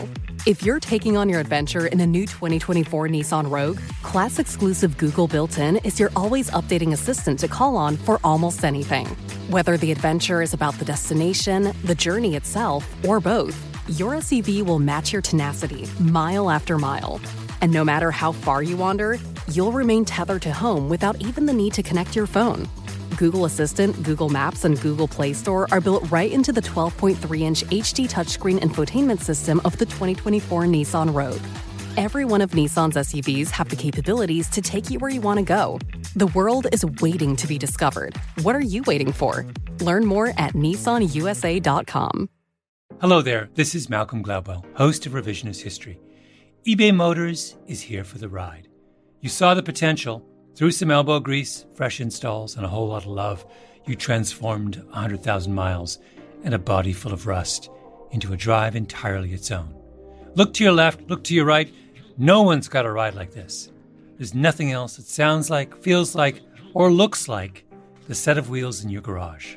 If you're taking on your adventure in a new 2024 Nissan Rogue, class exclusive Google built in is your always updating assistant to call on for almost anything. Whether the adventure is about the destination, the journey itself, or both, your SUV will match your tenacity mile after mile. And no matter how far you wander, you'll remain tethered to home without even the need to connect your phone. Google Assistant, Google Maps, and Google Play Store are built right into the 12.3 inch HD touchscreen infotainment system of the 2024 Nissan Rogue. Every one of Nissan's SUVs have the capabilities to take you where you want to go. The world is waiting to be discovered. What are you waiting for? Learn more at nissanusa.com. Hello there, this is Malcolm Gladwell, host of Revisionist History. eBay Motors is here for the ride. You saw the potential. Through some elbow grease, fresh installs, and a whole lot of love, you transformed 100,000 miles and a body full of rust into a drive entirely its own. Look to your left, look to your right. No one's got a ride like this. There's nothing else that sounds like, feels like, or looks like the set of wheels in your garage.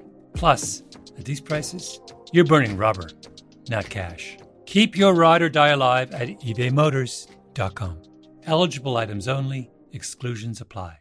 Plus, at these prices, you're burning rubber, not cash. Keep your ride or die alive at ebaymotors.com. Eligible items only, exclusions apply.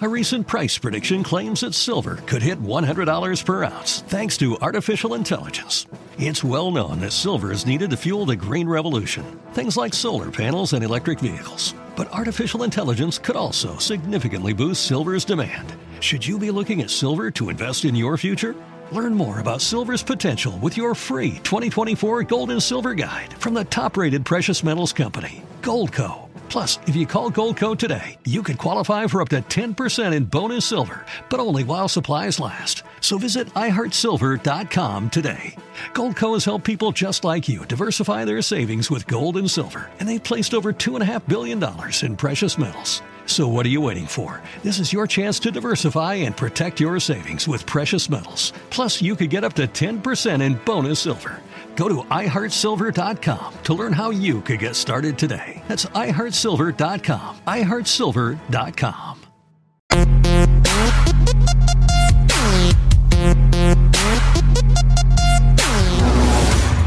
A recent price prediction claims that silver could hit $100 per ounce thanks to artificial intelligence. It's well known that silver is needed to fuel the green revolution, things like solar panels and electric vehicles. But artificial intelligence could also significantly boost silver's demand. Should you be looking at silver to invest in your future? Learn more about silver's potential with your free 2024 Gold and Silver Guide from the top rated precious metals company, Goldco. Plus, if you call Goldco today, you could qualify for up to 10% in bonus silver, but only while supplies last. So visit iHeartSilver.com today. Goldco has helped people just like you diversify their savings with gold and silver, and they've placed over $2.5 billion in precious metals. So what are you waiting for? This is your chance to diversify and protect your savings with precious metals. Plus, you could get up to 10% in bonus silver. Go to iHeartSilver.com to learn how you could get started today. That's iHeartSilver.com. iHeartSilver.com.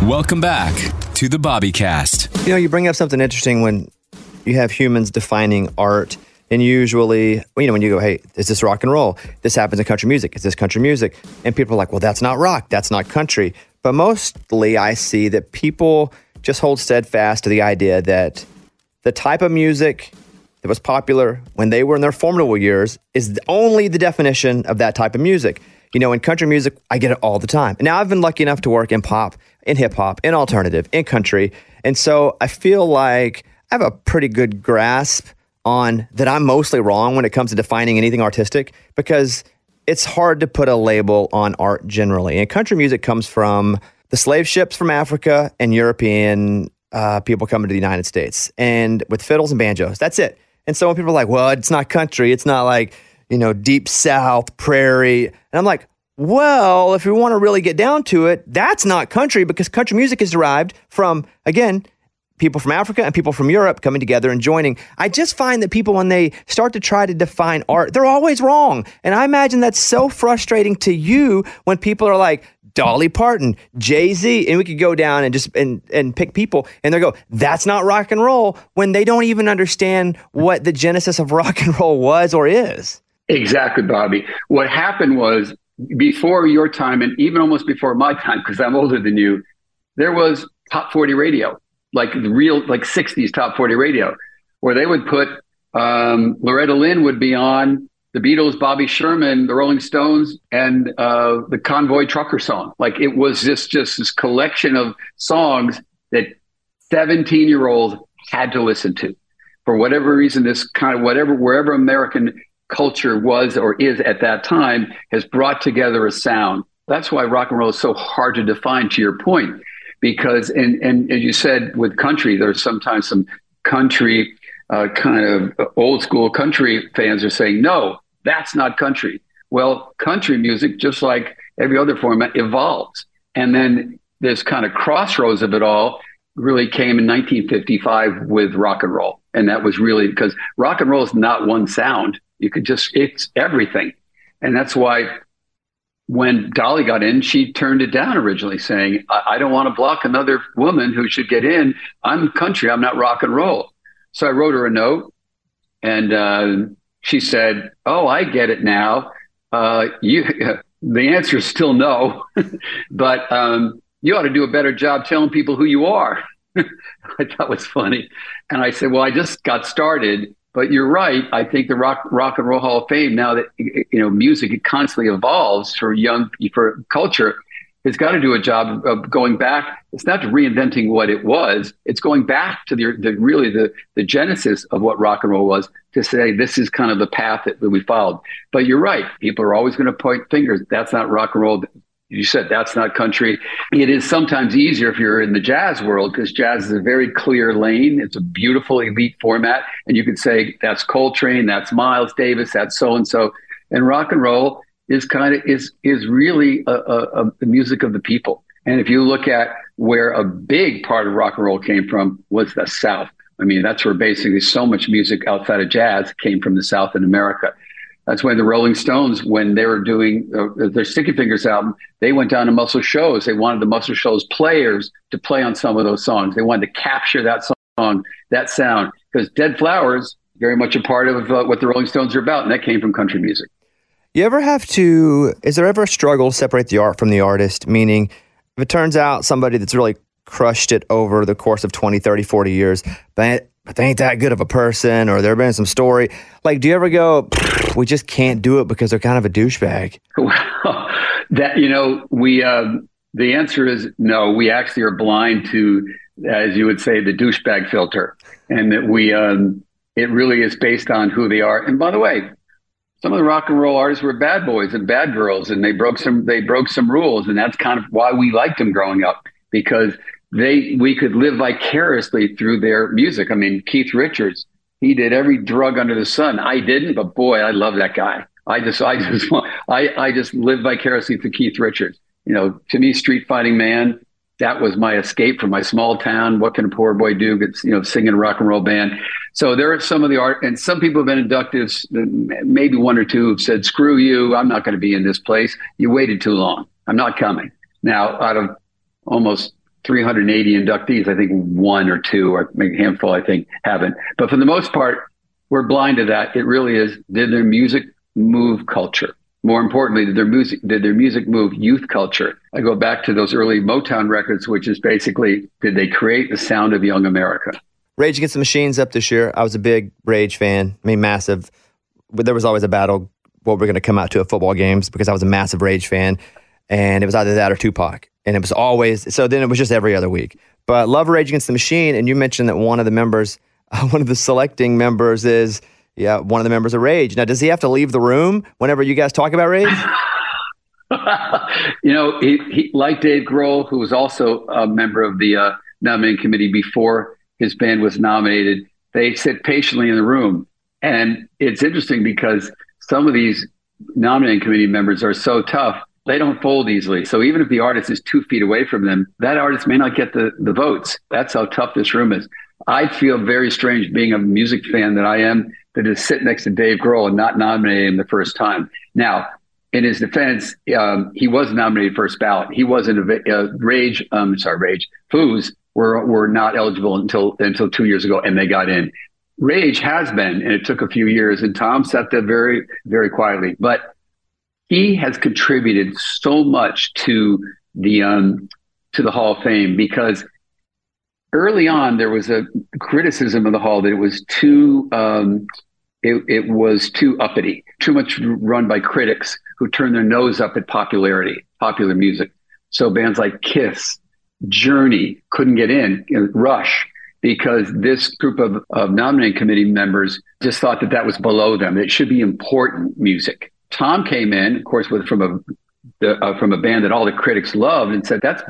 Welcome back to the Bobbycast. You know, you bring up something interesting when you have humans defining art. And usually, you know, when you go, hey, is this rock and roll? This happens in country music. Is this country music? And people are like, well, that's not rock. That's not country. But mostly, I see that people just hold steadfast to the idea that the type of music that was popular when they were in their formidable years is only the definition of that type of music. You know, in country music, I get it all the time. Now I've been lucky enough to work in pop, in hip hop, in alternative, in country. And so I feel like I have a pretty good grasp on that I'm mostly wrong when it comes to defining anything artistic because it's hard to put a label on art generally. And country music comes from the slave ships from Africa and European uh, people coming to the United States and with fiddles and banjos. That's it. And so when people are like, well, it's not country, it's not like, you know, deep south, prairie. And I'm like, well, if we want to really get down to it, that's not country because country music is derived from, again, people from Africa and people from Europe coming together and joining. I just find that people, when they start to try to define art, they're always wrong. And I imagine that's so frustrating to you when people are like, Dolly Parton, Jay Z, and we could go down and just and and pick people, and they go, "That's not rock and roll," when they don't even understand what the genesis of rock and roll was or is. Exactly, Bobby. What happened was before your time, and even almost before my time, because I'm older than you, there was top 40 radio like real like 60s top 40 radio where they would put um, loretta lynn would be on the beatles bobby sherman the rolling stones and uh, the convoy trucker song. Like it was just just this collection of songs that 17 year olds had to listen to. For whatever reason this kind of whatever wherever american culture was or is at that time has brought together a sound. That's why rock and roll is so hard to define to your point because and and as you said with country, there's sometimes some country uh, kind of old school country fans are saying no, that's not country. Well, country music, just like every other format, evolves, and then this kind of crossroads of it all really came in 1955 with rock and roll, and that was really because rock and roll is not one sound. You could just it's everything, and that's why when Dolly got in, she turned it down originally, saying, I, I don't want to block another woman who should get in. I'm country, I'm not rock and roll. So I wrote her a note and uh, she said, Oh, I get it now. Uh, you, the answer is still no, but um, you ought to do a better job telling people who you are. I thought was funny. And I said, well, I just got started. But you're right. I think the Rock Rock and Roll Hall of Fame now that you know music constantly evolves for young for culture has got to do a job of going back. It's not reinventing what it was. It's going back to the, the really the the genesis of what rock and roll was to say this is kind of the path that we followed. But you're right. People are always going to point fingers. That's not rock and roll you said that's not country. It is sometimes easier if you're in the jazz world because jazz is a very clear lane. It's a beautiful elite format. And you could say that's Coltrane, that's Miles Davis, that's so and so. And rock and roll is kind of is is really a, a, a, the music of the people. And if you look at where a big part of rock and roll came from was the South. I mean, that's where basically so much music outside of jazz came from the South in America. That's when the Rolling Stones, when they were doing uh, their Sticky Fingers album, they went down to Muscle Shoals. They wanted the Muscle Shoals players to play on some of those songs. They wanted to capture that song, that sound, because Dead Flowers, very much a part of uh, what the Rolling Stones are about, and that came from country music. You ever have to, is there ever a struggle to separate the art from the artist? Meaning, if it turns out somebody that's really crushed it over the course of 20, 30, 40 years, but but they ain't that good of a person or there been some story. Like, do you ever go, we just can't do it because they're kind of a douchebag? Well, that, you know, we, um, the answer is no. We actually are blind to, as you would say, the douchebag filter. And that we, um, it really is based on who they are. And by the way, some of the rock and roll artists were bad boys and bad girls, and they broke some they broke some rules, and that's kind of why we liked them growing up because they we could live vicariously through their music. I mean, Keith Richards, he did every drug under the sun. I didn't, but boy, I love that guy. I just I just I I just live vicariously through Keith Richards. You know, to me, Street Fighting Man, that was my escape from my small town. What can a poor boy do? It's, you know, singing a rock and roll band. So there are some of the art, and some people have been inducted. Maybe one or two have said, "Screw you! I'm not going to be in this place. You waited too long. I'm not coming." Now, out of almost 380 inductees, I think one or two or maybe a handful, I think, haven't. But for the most part, we're blind to that. It really is did their music move culture? More importantly, did their music did their music move youth culture? I go back to those early Motown records, which is basically did they create the sound of young America? Rage Against the Machines up this year. I was a big Rage fan. I mean, massive. There was always a battle what we're going to come out to at football games because I was a massive Rage fan, and it was either that or Tupac and it was always so. Then it was just every other week. But love Rage Against the Machine, and you mentioned that one of the members, uh, one of the selecting members, is yeah, one of the members of Rage. Now, does he have to leave the room whenever you guys talk about Rage? you know, he, he, like Dave Grohl, who was also a member of the uh, nominating committee before his band was nominated. They sit patiently in the room, and it's interesting because some of these nominating committee members are so tough they don't fold easily. So even if the artist is two feet away from them, that artist may not get the, the votes. That's how tough this room is. I feel very strange being a music fan that I am to just sit next to Dave Grohl and not nominate him the first time. Now, in his defense, um, he was nominated first ballot. He wasn't a uh, Rage. Um, sorry, Rage. Foos were were not eligible until until two years ago, and they got in. Rage has been, and it took a few years. And Tom sat there very very quietly, but he has contributed so much to the um, to the Hall of Fame because early on there was a criticism of the Hall that it was too um, it, it was too uppity, too much run by critics who turn their nose up at popularity, popular music. So bands like Kiss, Journey couldn't get in, Rush, because this group of, of nominating committee members just thought that that was below them. It should be important music. Tom came in, of course, with from a the, uh, from a band that all the critics loved, and said that's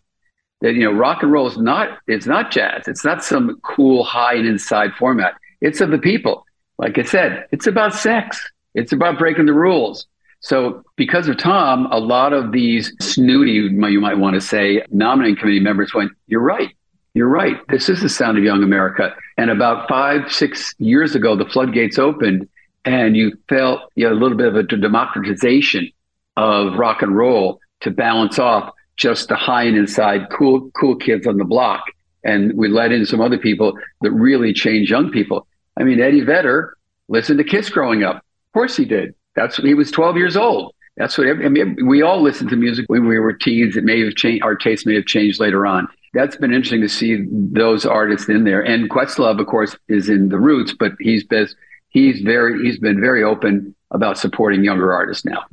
that you know rock and roll is not it's not jazz. It's not some cool high and inside format. It's of the people. Like I said, it's about sex. It's about breaking the rules. So, because of Tom, a lot of these snooty, you might want to say, nominating committee members went, You're right. You're right. This is the sound of young America. And about five, six years ago, the floodgates opened and you felt you know, a little bit of a democratization of rock and roll to balance off just the high and inside cool cool kids on the block. And we let in some other people that really changed young people. I mean eddie vedder listened to kiss growing up. Of course he did. That's he was 12 years old. That's what I mean, we all listened to music when we were teens. It may have changed our taste may have changed later on. That's been interesting to see those artists in there. And Questlove, of course, is in the Roots, but he's been he's very he's been very open about supporting younger artists now.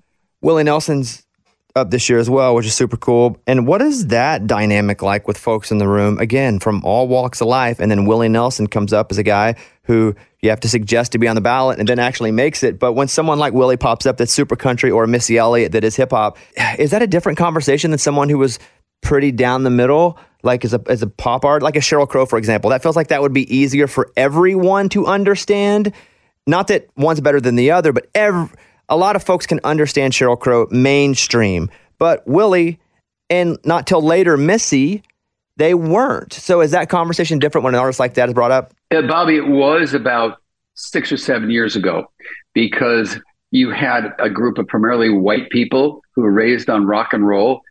Willie Nelson's up this year as well, which is super cool. And what is that dynamic like with folks in the room? Again, from all walks of life, and then Willie Nelson comes up as a guy who you have to suggest to be on the ballot and then actually makes it. But when someone like Willie pops up that's super country or Missy Elliott that is hip hop, is that a different conversation than someone who was pretty down the middle? Like as a as a pop art, like a Sheryl Crow, for example, that feels like that would be easier for everyone to understand. Not that one's better than the other, but every, a lot of folks can understand Sheryl Crow mainstream, but Willie and not till later Missy, they weren't. So is that conversation different when an artist like that is brought up? Yeah, Bobby, it was about six or seven years ago because you had a group of primarily white people who were raised on rock and roll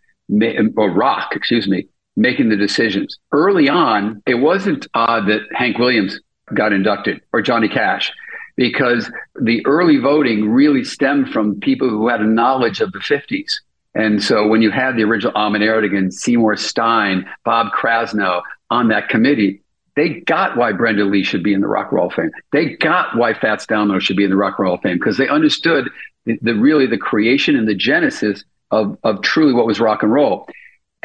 or rock, excuse me, making the decisions. Early on, it wasn't odd that Hank Williams got inducted or Johnny Cash because the early voting really stemmed from people who had a knowledge of the 50s. And so when you had the original Ahmet Ertegun, Seymour Stein, Bob Krasnow on that committee, they got why Brenda Lee should be in the Rock and Roll Fame. They got why Fats Domino should be in the Rock and Roll Fame because they understood the, the, really the creation and the genesis of, of truly what was rock and roll.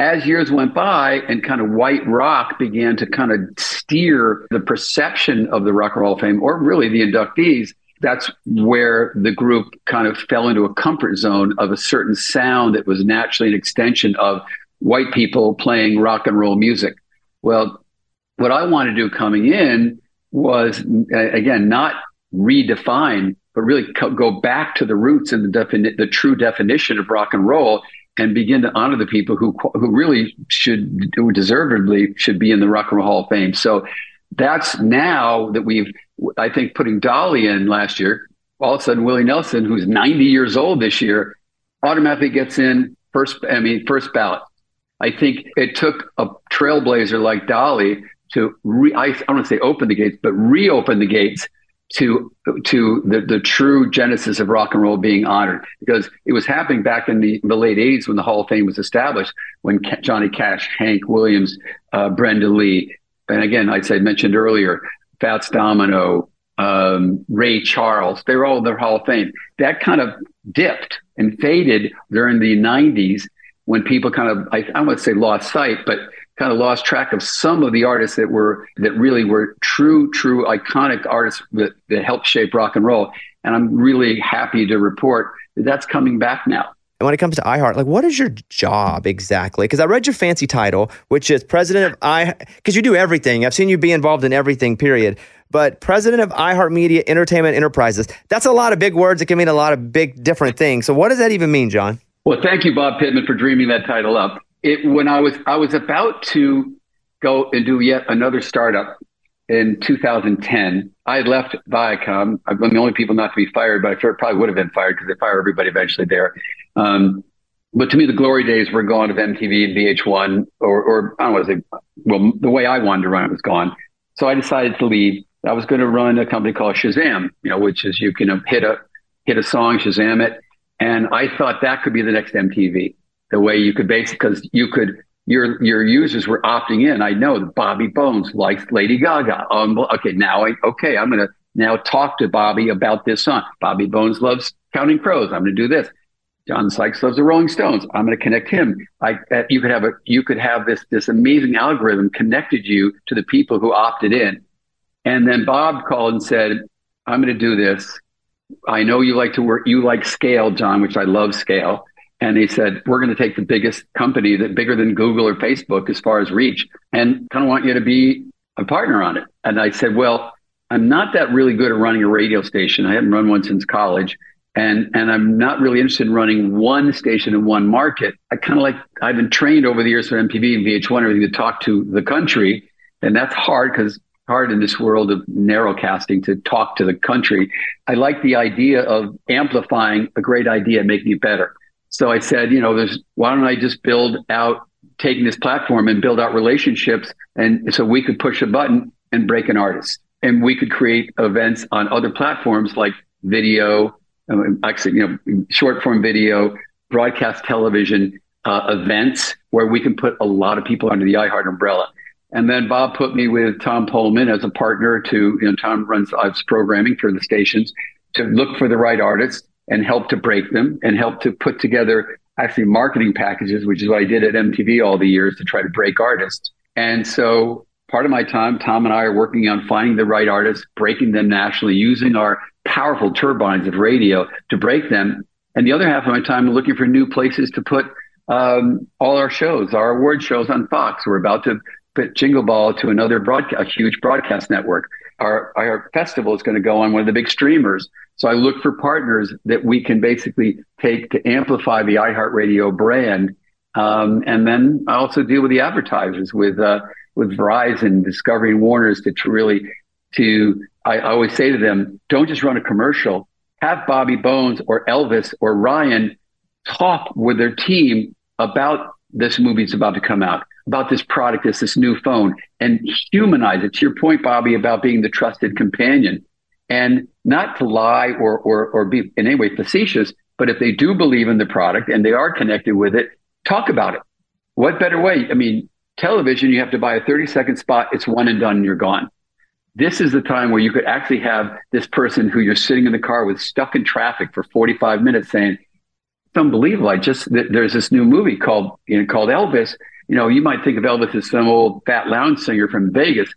As years went by and kind of white rock began to kind of steer the perception of the Rock and Roll Fame, or really the inductees, that's where the group kind of fell into a comfort zone of a certain sound that was naturally an extension of white people playing rock and roll music. Well, what I wanted to do coming in was, again, not redefine, but really co- go back to the roots and the, defini- the true definition of rock and roll and begin to honor the people who who really should who deservedly should be in the Rock and Roll Hall of Fame. So that's now that we've I think putting Dolly in last year, all of a sudden Willie Nelson, who's 90 years old this year, automatically gets in first. I mean, first ballot. I think it took a trailblazer like Dolly to re, I, I don't want to say open the gates, but reopen the gates to to the, the true genesis of rock and roll being honored because it was happening back in the, the late 80s when the Hall of Fame was established when Johnny Cash, Hank Williams, uh, Brenda Lee, and again, I said mentioned earlier, Fats Domino, um, Ray Charles, they were all in the Hall of Fame. That kind of dipped and faded during the 90s when people kind of, I, I don't want to say lost sight, but kind of lost track of some of the artists that were, that really were true, true iconic artists that, that helped shape rock and roll. And I'm really happy to report that that's coming back now. And when it comes to iHeart, like what is your job exactly? Because I read your fancy title, which is president of i, because you do everything. I've seen you be involved in everything, period. But president of iHeartMedia Entertainment Enterprises, that's a lot of big words. It can mean a lot of big different things. So what does that even mean, John? Well, thank you, Bob Pittman, for dreaming that title up. It when I was I was about to go and do yet another startup in 2010. I had left Viacom. I'm the only people not to be fired, but I probably would have been fired because they fire everybody eventually there. Um, but to me, the glory days were gone of MTV and VH1, or, or I don't want to say, well, the way I wanted to run it was gone. So I decided to leave. I was going to run a company called Shazam, you know, which is you can hit a hit a song, Shazam it, and I thought that could be the next MTV. The way you could basically, because you could your your users were opting in. I know that Bobby Bones likes Lady Gaga. Um, okay, now I okay, I'm gonna now talk to Bobby about this song. Bobby Bones loves Counting Crows. I'm gonna do this. John Sykes loves the Rolling Stones. I'm going to connect him. I, uh, you could have a, you could have this this amazing algorithm connected you to the people who opted in, and then Bob called and said, "I'm going to do this. I know you like to work. You like scale, John, which I love scale. And he said, We're going to take the biggest company that bigger than Google or Facebook as far as reach and kind of want you to be a partner on it. And I said, Well, I'm not that really good at running a radio station. I haven't run one since college. And and I'm not really interested in running one station in one market. I kind of like I've been trained over the years for MTV and VH1 everything to talk to the country, and that's hard because hard in this world of narrowcasting to talk to the country. I like the idea of amplifying a great idea and making it better. So I said, you know, there's why don't I just build out taking this platform and build out relationships and so we could push a button and break an artist and we could create events on other platforms like video, um, actually, you know, short form video, broadcast television, uh, events where we can put a lot of people under the iHeart umbrella. And then Bob put me with Tom Poleman as a partner to, you know, Tom runs Ives programming for the stations to look for the right artists and help to break them and help to put together actually marketing packages, which is what I did at MTV all the years to try to break artists. And so part of my time, Tom and I are working on finding the right artists, breaking them nationally, using our powerful turbines of radio to break them. And the other half of my time, looking for new places to put um, all our shows, our award shows on Fox. We're about to put Jingle Ball to another broadcast, a huge broadcast network. Our, our festival is going to go on one of the big streamers. So I look for partners that we can basically take to amplify the iHeartRadio brand. Um, and then I also deal with the advertisers with, uh, with Verizon, Discovery, and Warner's to really, to, I always say to them, don't just run a commercial. Have Bobby Bones or Elvis or Ryan talk with their team about this movie that's about to come out, about this product, this this new phone, and humanize it. To your point, Bobby, about being the trusted companion, and not to lie or or or be in any way facetious, but if they do believe in the product and they are connected with it, talk about it. What better way? I mean, television, you have to buy a 30 second spot, it's one and done, and you're gone. This is the time where you could actually have this person who you're sitting in the car with stuck in traffic for 45 minutes saying, it's unbelievable. I just there's this new movie called you know, called Elvis. You know, you might think of Elvis as some old fat lounge singer from Vegas.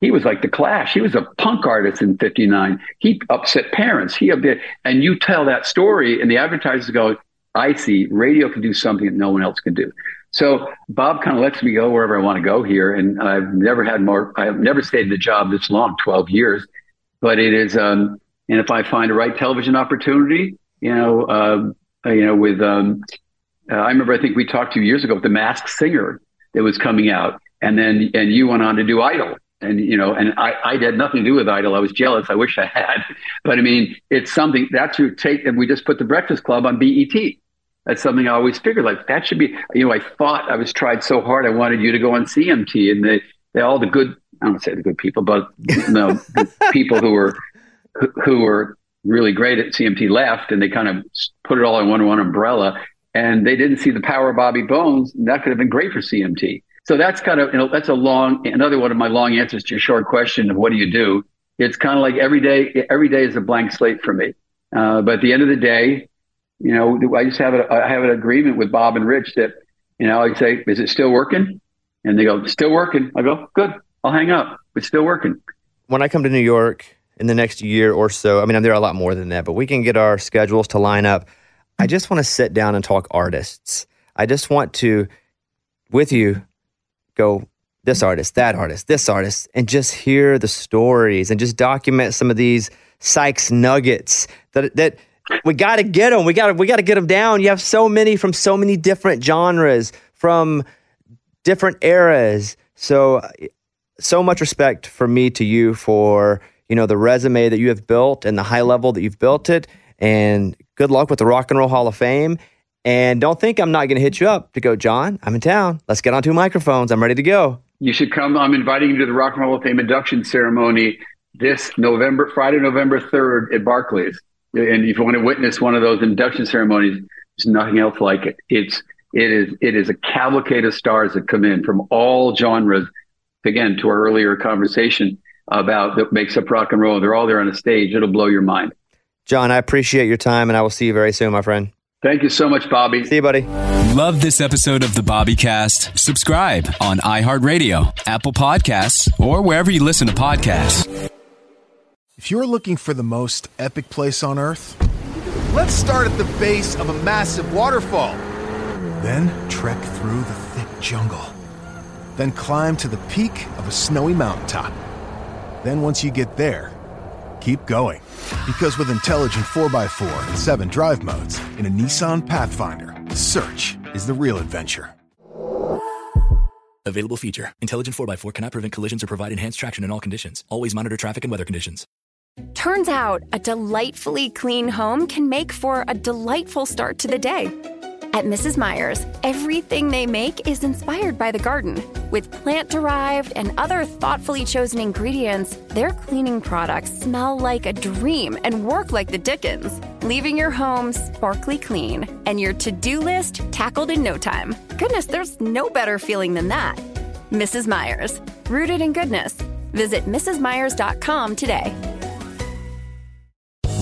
He was like the Clash. He was a punk artist in '59. He upset parents. He upset, and you tell that story, and the advertisers go, "I see. Radio can do something that no one else can do." So Bob kind of lets me go wherever I want to go here, and I've never had more. I've never stayed in the job this long, twelve years, but it is. Um, and if I find a right television opportunity, you know, uh, uh, you know, with um, uh, I remember I think we talked to you years ago with the Masked Singer that was coming out, and then and you went on to do Idol, and you know, and I I had nothing to do with Idol. I was jealous. I wish I had, but I mean, it's something that's your take. And we just put the Breakfast Club on BET. That's something I always figured like that should be. You know, I thought I was tried so hard. I wanted you to go on CMT, and they they all the good. I don't say the good people, but you know, the people who were who were really great at CMT left, and they kind of put it all in one one umbrella. And they didn't see the power of Bobby Bones. and that could have been great for CMT. So that's kind of you know that's a long another one of my long answers to your short question of what do you do. It's kind of like every day. Every day is a blank slate for me. Uh, but at the end of the day, you know, I just have a, I have an agreement with Bob and Rich that you know I say, is it still working? And they go, still working. I go, good. I'll hang up. It's still working. When I come to New York, in the next year or so. I mean, I'm there a lot more than that, but we can get our schedules to line up. I just want to sit down and talk artists. I just want to, with you, go this artist, that artist, this artist, and just hear the stories and just document some of these Sykes nuggets that that we got to get them. We got we got to get them down. You have so many from so many different genres, from different eras. So so much respect for me to you for you know, the resume that you have built and the high level that you've built it. And good luck with the Rock and Roll Hall of Fame. And don't think I'm not going to hit you up to go, John, I'm in town. Let's get on two microphones. I'm ready to go. You should come. I'm inviting you to the Rock and Roll Hall of Fame induction ceremony this November, Friday, November 3rd at Barclays. And if you want to witness one of those induction ceremonies, there's nothing else like it. It's it is it is a cavalcade of stars that come in from all genres. Again, to our earlier conversation, about that makes up rock and roll. They're all there on a stage. It'll blow your mind. John, I appreciate your time and I will see you very soon, my friend. Thank you so much, Bobby. See you, buddy. Love this episode of the Bobby Cast? Subscribe on iHeartRadio, Apple Podcasts, or wherever you listen to podcasts. If you're looking for the most epic place on earth, let's start at the base of a massive waterfall. Then trek through the thick jungle. Then climb to the peak of a snowy mountaintop. Then once you get there, keep going. Because with intelligent 4x4 and 7 drive modes in a Nissan Pathfinder, search is the real adventure. Available feature. Intelligent 4x4 cannot prevent collisions or provide enhanced traction in all conditions. Always monitor traffic and weather conditions. Turns out a delightfully clean home can make for a delightful start to the day. At Mrs. Meyer's, everything they make is inspired by the garden. With plant derived and other thoughtfully chosen ingredients, their cleaning products smell like a dream and work like the Dickens, leaving your home sparkly clean and your to do list tackled in no time. Goodness, there's no better feeling than that. Mrs. Meyer's, rooted in goodness. Visit MrsMeyers.com today.